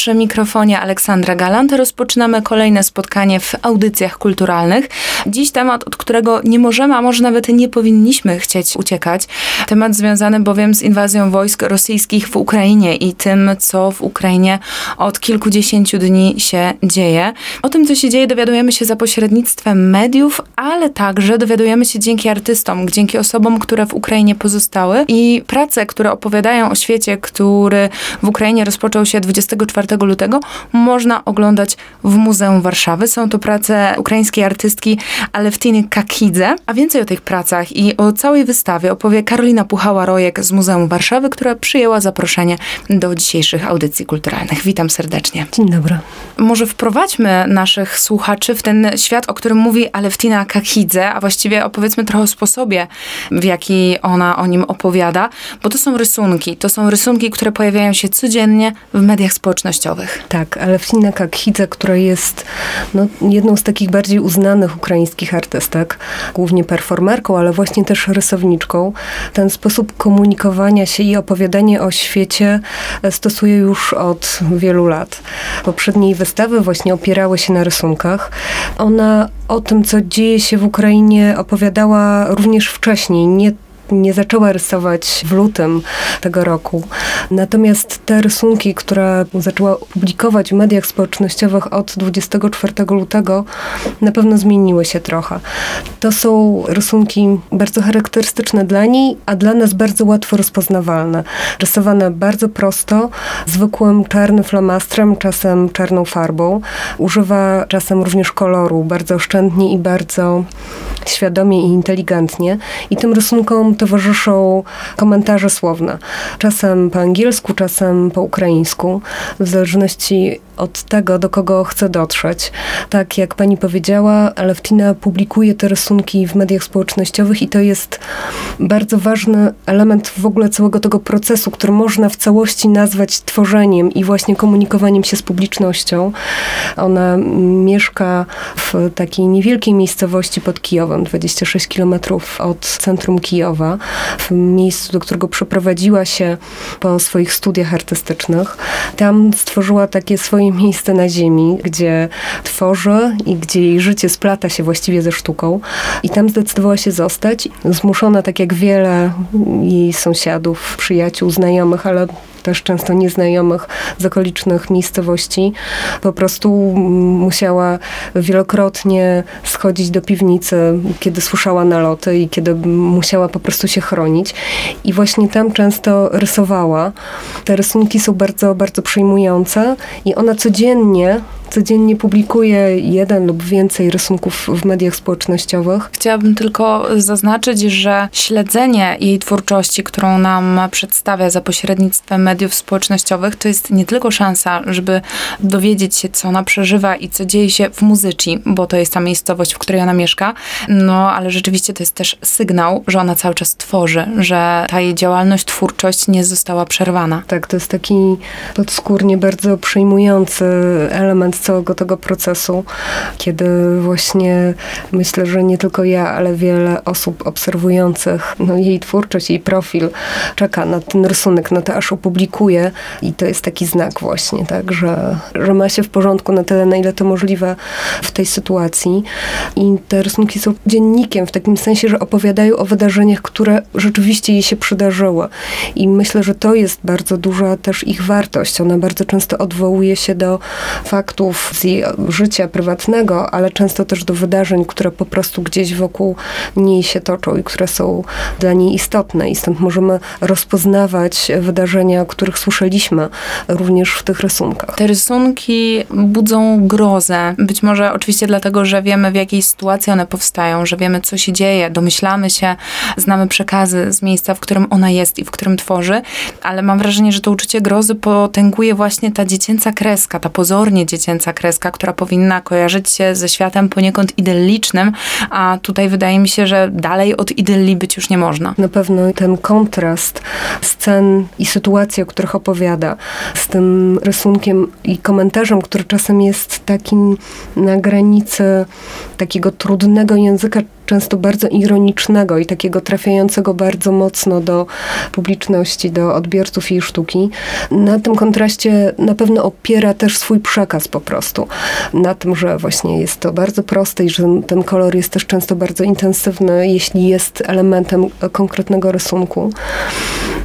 Przy mikrofonie Aleksandra Galant rozpoczynamy kolejne spotkanie w audycjach kulturalnych. Dziś temat, od którego nie możemy, a może nawet nie powinniśmy chcieć uciekać. Temat związany bowiem z inwazją wojsk rosyjskich w Ukrainie i tym, co w Ukrainie od kilkudziesięciu dni się dzieje. O tym, co się dzieje, dowiadujemy się za pośrednictwem mediów, ale także dowiadujemy się dzięki artystom, dzięki osobom, które w Ukrainie pozostały i prace, które opowiadają o świecie, który w Ukrainie rozpoczął się 24 4 lutego można oglądać w Muzeum Warszawy. Są to prace ukraińskiej artystki Alewtiny Kakidze. A więcej o tych pracach i o całej wystawie opowie Karolina Puchała-Rojek z Muzeum Warszawy, która przyjęła zaproszenie do dzisiejszych audycji kulturalnych. Witam serdecznie. Dzień dobry. Może wprowadźmy naszych słuchaczy w ten świat, o którym mówi Alewtina Kakidze, a właściwie opowiedzmy trochę o sposobie, w jaki ona o nim opowiada, bo to są rysunki. To są rysunki, które pojawiają się codziennie w mediach społecznościowych społecznościowych. Tak, ale Fina Kakhidze, która jest no, jedną z takich bardziej uznanych ukraińskich artystek, głównie performerką, ale właśnie też rysowniczką, ten sposób komunikowania się i opowiadanie o świecie e, stosuje już od wielu lat. Poprzednie wystawy właśnie opierały się na rysunkach. Ona o tym, co dzieje się w Ukrainie, opowiadała również wcześniej, nie nie zaczęła rysować w lutym tego roku. Natomiast te rysunki, które zaczęła publikować w mediach społecznościowych od 24 lutego, na pewno zmieniły się trochę. To są rysunki bardzo charakterystyczne dla niej, a dla nas bardzo łatwo rozpoznawalne. Rysowane bardzo prosto, zwykłym czarnym flamastrem, czasem czarną farbą. Używa czasem również koloru, bardzo oszczędnie i bardzo świadomie i inteligentnie. I tym rysunkom towarzyszą komentarze słowne. Czasem po angielsku, czasem po ukraińsku, w zależności od tego, do kogo chce dotrzeć. Tak jak pani powiedziała, Alewtina publikuje te rysunki w mediach społecznościowych i to jest bardzo ważny element w ogóle całego tego procesu, który można w całości nazwać tworzeniem i właśnie komunikowaniem się z publicznością. Ona mieszka w takiej niewielkiej miejscowości pod Kijowem, 26 kilometrów od centrum Kijowa, w miejscu, do którego przeprowadziła się po swoich studiach artystycznych. Tam stworzyła takie swoje miejsce na ziemi, gdzie tworzy i gdzie jej życie splata się właściwie ze sztuką. I tam zdecydowała się zostać, zmuszona, tak jak wiele jej sąsiadów, przyjaciół, znajomych, ale też często nieznajomych z okolicznych miejscowości. Po prostu musiała wielokrotnie schodzić do piwnicy, kiedy słyszała naloty i kiedy musiała po prostu się chronić. I właśnie tam często rysowała. Te rysunki są bardzo, bardzo przejmujące i ona codziennie codziennie publikuje jeden lub więcej rysunków w mediach społecznościowych. Chciałabym tylko zaznaczyć, że śledzenie jej twórczości, którą nam przedstawia za pośrednictwem mediów społecznościowych, to jest nie tylko szansa, żeby dowiedzieć się, co ona przeżywa i co dzieje się w muzyci, bo to jest ta miejscowość, w której ona mieszka, no ale rzeczywiście to jest też sygnał, że ona cały czas tworzy, że ta jej działalność, twórczość nie została przerwana. Tak, to jest taki podskórnie bardzo przejmujący element całego tego procesu, kiedy właśnie myślę, że nie tylko ja, ale wiele osób obserwujących no, jej twórczość, jej profil czeka na ten rysunek, na to aż opublikuje i to jest taki znak właśnie, tak, że, że ma się w porządku na tyle, na ile to możliwe w tej sytuacji. I te rysunki są dziennikiem w takim sensie, że opowiadają o wydarzeniach, które rzeczywiście jej się przydarzyły. I myślę, że to jest bardzo duża też ich wartość. Ona bardzo często odwołuje się do faktów, z jej życia prywatnego, ale często też do wydarzeń, które po prostu gdzieś wokół niej się toczą i które są dla niej istotne. I stąd możemy rozpoznawać wydarzenia, o których słyszeliśmy również w tych rysunkach. Te rysunki budzą grozę. Być może oczywiście dlatego, że wiemy w jakiej sytuacji one powstają, że wiemy co się dzieje, domyślamy się, znamy przekazy z miejsca, w którym ona jest i w którym tworzy, ale mam wrażenie, że to uczucie grozy potęguje właśnie ta dziecięca kreska, ta pozornie dziecięca kreska, która powinna kojarzyć się ze światem poniekąd idyllicznym, a tutaj wydaje mi się, że dalej od idylli być już nie można. Na pewno ten kontrast scen i sytuacji, o których opowiada, z tym rysunkiem i komentarzem, który czasem jest takim na granicy takiego trudnego języka, często bardzo ironicznego i takiego trafiającego bardzo mocno do publiczności, do odbiorców jej sztuki. Na tym kontraście na pewno opiera też swój przekaz po prostu. Na tym, że właśnie jest to bardzo proste i że ten kolor jest też często bardzo intensywny, jeśli jest elementem konkretnego rysunku.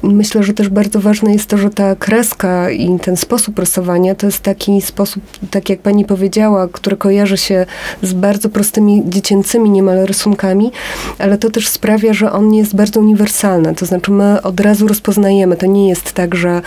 Myślę, że też bardzo ważne jest to, że ta kreska i ten sposób rysowania to jest taki sposób, tak jak pani powiedziała, który kojarzy się z bardzo prostymi, dziecięcymi niemal rysunkami, ale to też sprawia, że on jest bardzo uniwersalny. To znaczy my od razu rozpoznajemy. To nie jest tak, że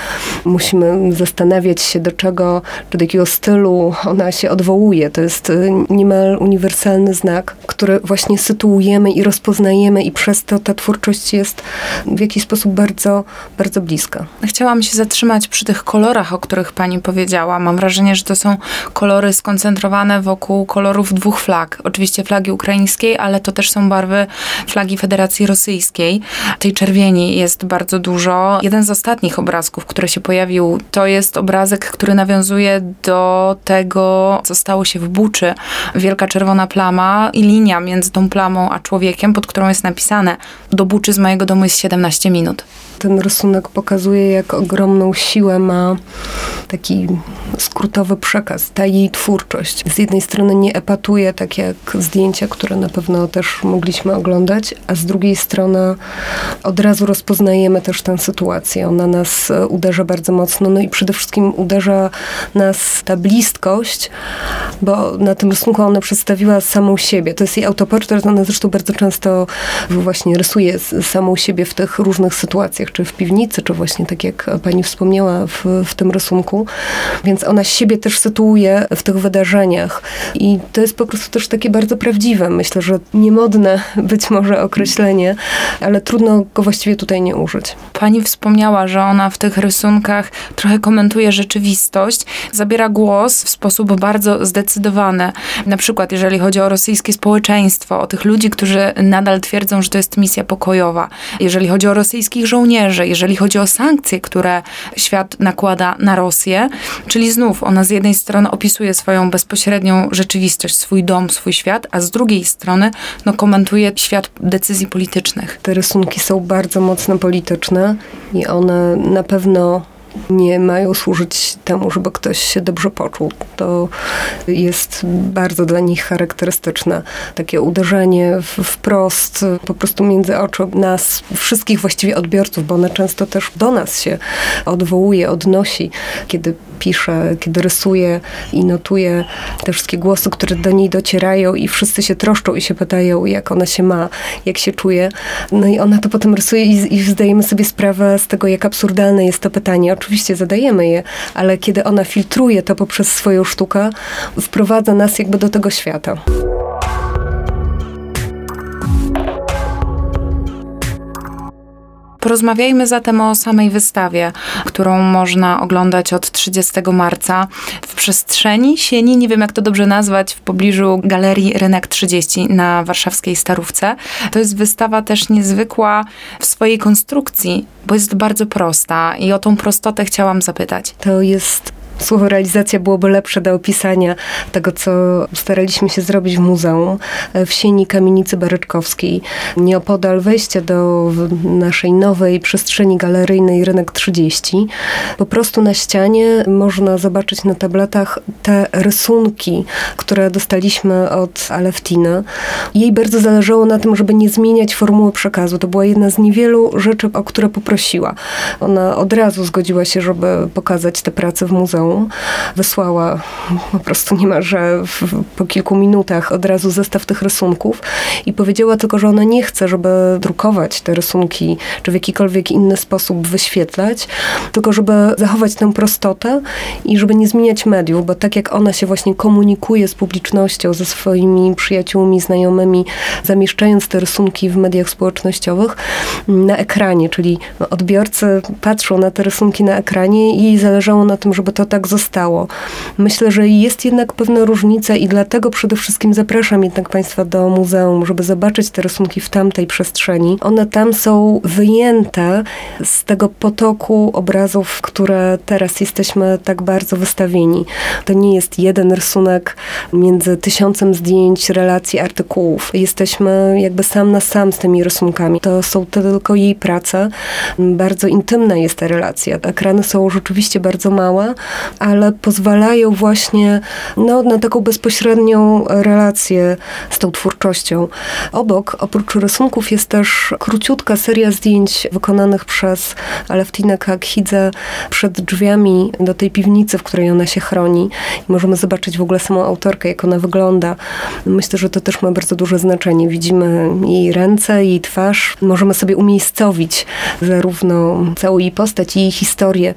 musimy zastanawiać się do czego, czy do jakiego stylu ona się odwołuje. To jest y, niemal uniwersalny znak, który właśnie sytuujemy i rozpoznajemy i przez to ta twórczość jest w jakiś sposób bardzo, bardzo bliska. Chciałam się zatrzymać przy tych kolorach, o których pani powiedziała. Mam wrażenie, że to są kolory skoncentrowane wokół kolorów dwóch flag. Oczywiście flagi ukraińskiej, ale to też są barwy flagi Federacji Rosyjskiej. Tej czerwieni jest bardzo dużo. Jeden z ostatnich obrazków, który się pojawił, to jest obrazek, który nawiązuje do tego, co stało się w Buczy. Wielka czerwona plama i linia między tą plamą a człowiekiem, pod którą jest napisane do Buczy z mojego domu jest 17 minut. Ten rysunek pokazuje, jak ogromną siłę ma taki skrótowy przekaz, ta jej twórczość. Z jednej strony nie epatuje, tak jak zdjęcia, które na pewno też mogliśmy oglądać, a z drugiej strony od razu rozpoznajemy też tę sytuację. Ona nas e, uderza bardzo mocno, no i przede wszystkim uderza nas ta bliskość, bo na tym rysunku ona przedstawiła samą siebie. To jest jej autoportret, ona zresztą bardzo często właśnie rysuje samą siebie w tych różnych sytuacjach, czy w piwnicy, czy właśnie tak jak pani wspomniała w, w tym rysunku. Więc ona siebie też sytuuje w tych wydarzeniach. I to jest po prostu też takie bardzo prawdziwe. Myślę, że niemodne być może określenie, ale trudno go właściwie tutaj nie użyć. Pani wspomniała, że ona w tych rysunkach trochę komentuje rzeczywistość, zabiera głos w sposób bardzo zdecydowany. Na przykład, jeżeli chodzi o rosyjskie społeczeństwo, o tych ludzi, którzy nadal twierdzą, że to jest misja pokojowa, jeżeli chodzi o rosyjskich żołnierzy, jeżeli chodzi o sankcje, które świat nakłada na Rosję, czyli znów ona z jednej strony opisuje swoją bezpośrednią rzeczywistość, swój dom, swój świat, a z drugiej strony no, komentuje świat decyzji politycznych. Te rysunki są bardzo mocno polityczne i one na pewno nie mają służyć temu, żeby ktoś się dobrze poczuł. To jest bardzo dla nich charakterystyczne. Takie uderzenie wprost, po prostu między oczy nas, wszystkich właściwie odbiorców, bo one często też do nas się odwołuje, odnosi, kiedy pisze, kiedy rysuje i notuje te wszystkie głosy, które do niej docierają i wszyscy się troszczą i się pytają, jak ona się ma, jak się czuje. No i ona to potem rysuje i, i zdajemy sobie sprawę z tego, jak absurdalne jest to pytanie. Oczywiście zadajemy je, ale kiedy ona filtruje to poprzez swoją sztukę, wprowadza nas jakby do tego świata. Porozmawiajmy zatem o samej wystawie, którą można oglądać od 30 marca w przestrzeni sieni, nie wiem jak to dobrze nazwać, w pobliżu Galerii Rynek 30 na warszawskiej Starówce. To jest wystawa też niezwykła w swojej konstrukcji, bo jest bardzo prosta i o tą prostotę chciałam zapytać. To jest słowo realizacja byłoby lepsze do opisania tego, co staraliśmy się zrobić w muzeum e, w sieni kamienicy Baryczkowskiej, nieopodal wejścia do naszej nowej przestrzeni galeryjnej Rynek 30. Po prostu na ścianie można zobaczyć na tabletach te rysunki, które dostaliśmy od Aleftina. Jej bardzo zależało na tym, żeby nie zmieniać formuły przekazu. To była jedna z niewielu rzeczy, o które poprosiła. Ona od razu zgodziła się, żeby pokazać te prace w muzeum wysłała po prostu niemalże w, po kilku minutach od razu zestaw tych rysunków i powiedziała tylko, że ona nie chce, żeby drukować te rysunki, czy w jakikolwiek inny sposób wyświetlać, tylko żeby zachować tę prostotę i żeby nie zmieniać mediów, bo tak jak ona się właśnie komunikuje z publicznością, ze swoimi przyjaciółmi, znajomymi, zamieszczając te rysunki w mediach społecznościowych na ekranie, czyli odbiorcy patrzą na te rysunki na ekranie i zależało na tym, żeby to tak tak zostało. Myślę, że jest jednak pewna różnica i dlatego przede wszystkim zapraszam jednak Państwa do muzeum, żeby zobaczyć te rysunki w tamtej przestrzeni. One tam są wyjęte z tego potoku obrazów, które teraz jesteśmy tak bardzo wystawieni. To nie jest jeden rysunek między tysiącem zdjęć, relacji, artykułów. Jesteśmy jakby sam na sam z tymi rysunkami. To są tylko jej prace. Bardzo intymna jest ta relacja. Ekrany są rzeczywiście bardzo małe, ale pozwalają właśnie no, na taką bezpośrednią relację z tą twórczością. Obok, oprócz rysunków, jest też króciutka seria zdjęć wykonanych przez Aleftinę Kakhidze przed drzwiami do tej piwnicy, w której ona się chroni. I możemy zobaczyć w ogóle samą autorkę, jak ona wygląda. Myślę, że to też ma bardzo duże znaczenie. Widzimy jej ręce, jej twarz. Możemy sobie umiejscowić zarówno całą jej postać i jej historię.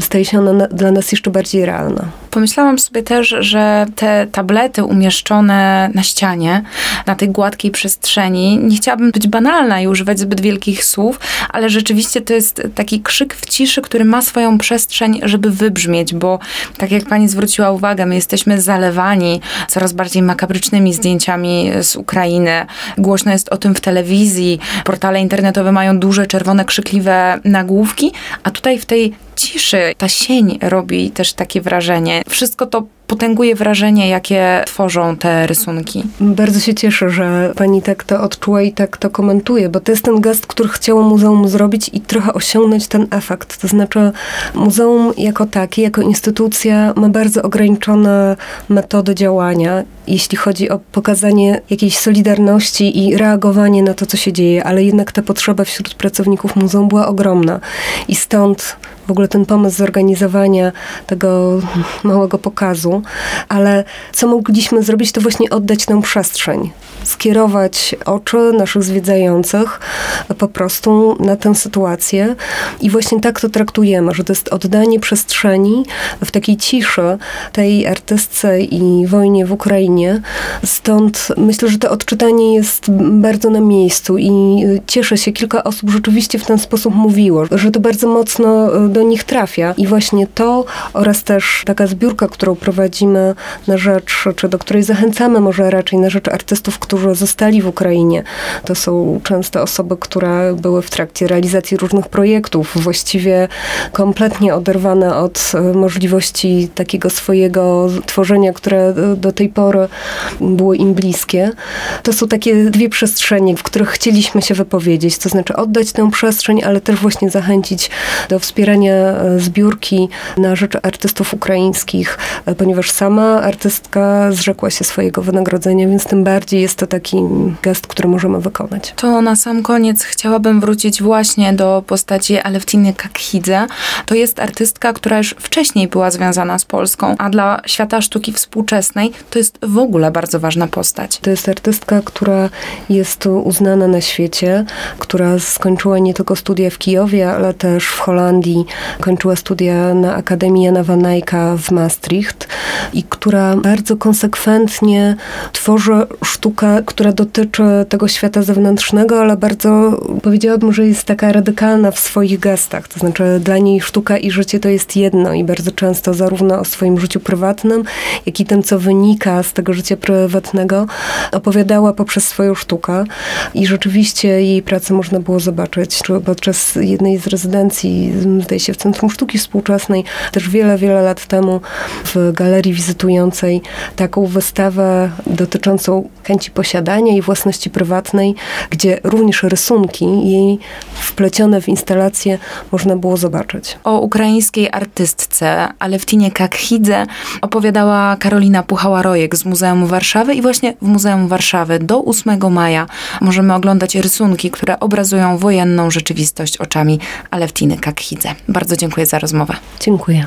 Staje się ona dla nas jeszcze bardziej realna. Pomyślałam sobie też, że te tablety umieszczone na ścianie, na tej gładkiej przestrzeni, nie chciałabym być banalna i używać zbyt wielkich słów, ale rzeczywiście to jest taki krzyk w ciszy, który ma swoją przestrzeń, żeby wybrzmieć, bo tak jak pani zwróciła uwagę, my jesteśmy zalewani coraz bardziej makabrycznymi zdjęciami z Ukrainy. Głośno jest o tym w telewizji, portale internetowe mają duże, czerwone, krzykliwe nagłówki, a tutaj w tej ciszy ta sień robi też takie wrażenie. Wszystko to potęguje wrażenie, jakie tworzą te rysunki. Bardzo się cieszę, że pani tak to odczuła i tak to komentuje, bo to jest ten gest, który chciało muzeum zrobić i trochę osiągnąć ten efekt. To znaczy, muzeum jako takie, jako instytucja ma bardzo ograniczone metody działania, jeśli chodzi o pokazanie jakiejś solidarności i reagowanie na to, co się dzieje, ale jednak ta potrzeba wśród pracowników muzeum była ogromna. I stąd w ogóle ten pomysł zorganizowania tego małego pokazu, ale co mogliśmy zrobić, to właśnie oddać tę przestrzeń, skierować oczy naszych zwiedzających po prostu na tę sytuację i właśnie tak to traktujemy, że to jest oddanie przestrzeni w takiej ciszy tej artystce i wojnie w Ukrainie. Stąd myślę, że to odczytanie jest bardzo na miejscu i cieszę się, kilka osób rzeczywiście w ten sposób mówiło, że to bardzo mocno do nich trafia. I właśnie to oraz też taka zbiórka, którą prowadzimy na rzecz, czy do której zachęcamy może raczej na rzecz artystów, którzy zostali w Ukrainie. To są często osoby, które były w trakcie realizacji różnych projektów, właściwie kompletnie oderwane od e, możliwości takiego swojego tworzenia, które e, do tej pory były im bliskie. To są takie dwie przestrzenie, w których chcieliśmy się wypowiedzieć, to znaczy oddać tę przestrzeń, ale też właśnie zachęcić do wspierania e, zbiórki na rzecz artystów ukraińskich, ponieważ sama artystka zrzekła się swojego wynagrodzenia, więc tym bardziej jest to taki gest, który możemy wykonać. To na sam koniec chciałabym wrócić właśnie do postaci Aleftiny Kakhidze. To jest artystka, która już wcześniej była związana z Polską, a dla świata sztuki współczesnej to jest w ogóle bardzo ważna postać. To jest artystka, która jest uznana na świecie, która skończyła nie tylko studia w Kijowie, ale też w Holandii, kończyła studia na Akademii Jana Van Eycka w Maastricht i która bardzo konsekwentnie tworzy sztukę, która dotyczy tego świata zewnętrznego, ale bardzo powiedziałabym, że jest taka radykalna w swoich gestach. To znaczy dla niej sztuka i życie to jest jedno i bardzo często zarówno o swoim życiu prywatnym, jak i tym, co wynika z tego życia prywatnego, opowiadała poprzez swoją sztukę i rzeczywiście jej pracę można było zobaczyć podczas jednej z rezydencji, zdaje się w Centrum Sztuki Współczesnej, też wiele, wiele lat temu w galerii wizytującej taką wystawę dotyczącą chęci posiadania i własności prywatnej, gdzie również rysunki jej wplecione w instalację można było zobaczyć. O ukraińskiej artystce Alewtinie Kakhidze opowiadała Karolina Puchała-Rojek z Muzeum Warszawy i właśnie w Muzeum Warszawy do 8 maja możemy oglądać rysunki, które obrazują wojenną rzeczywistość oczami Aleftiny Kakhidze. Bardzo dziękuję za rozmowę. Dziękuję.